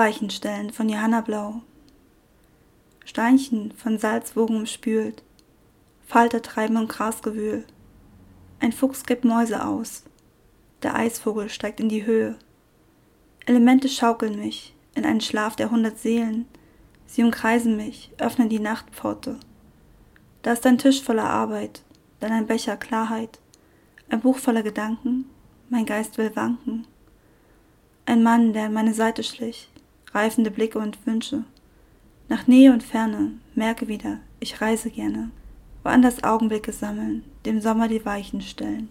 Weichenstellen von Johanna Blau. Steinchen von Salzwogen umspült, Falter treiben im Grasgewühl. Ein Fuchs gibt Mäuse aus, der Eisvogel steigt in die Höhe. Elemente schaukeln mich in einen Schlaf der hundert Seelen, sie umkreisen mich, öffnen die Nachtpforte. Da ist ein Tisch voller Arbeit, dann ein Becher Klarheit, ein Buch voller Gedanken, mein Geist will wanken. Ein Mann, der an meine Seite schlich, reifende Blicke und Wünsche. Nach Nähe und Ferne, merke wieder, ich reise gerne, woanders Augenblicke sammeln, dem Sommer die Weichen stellen.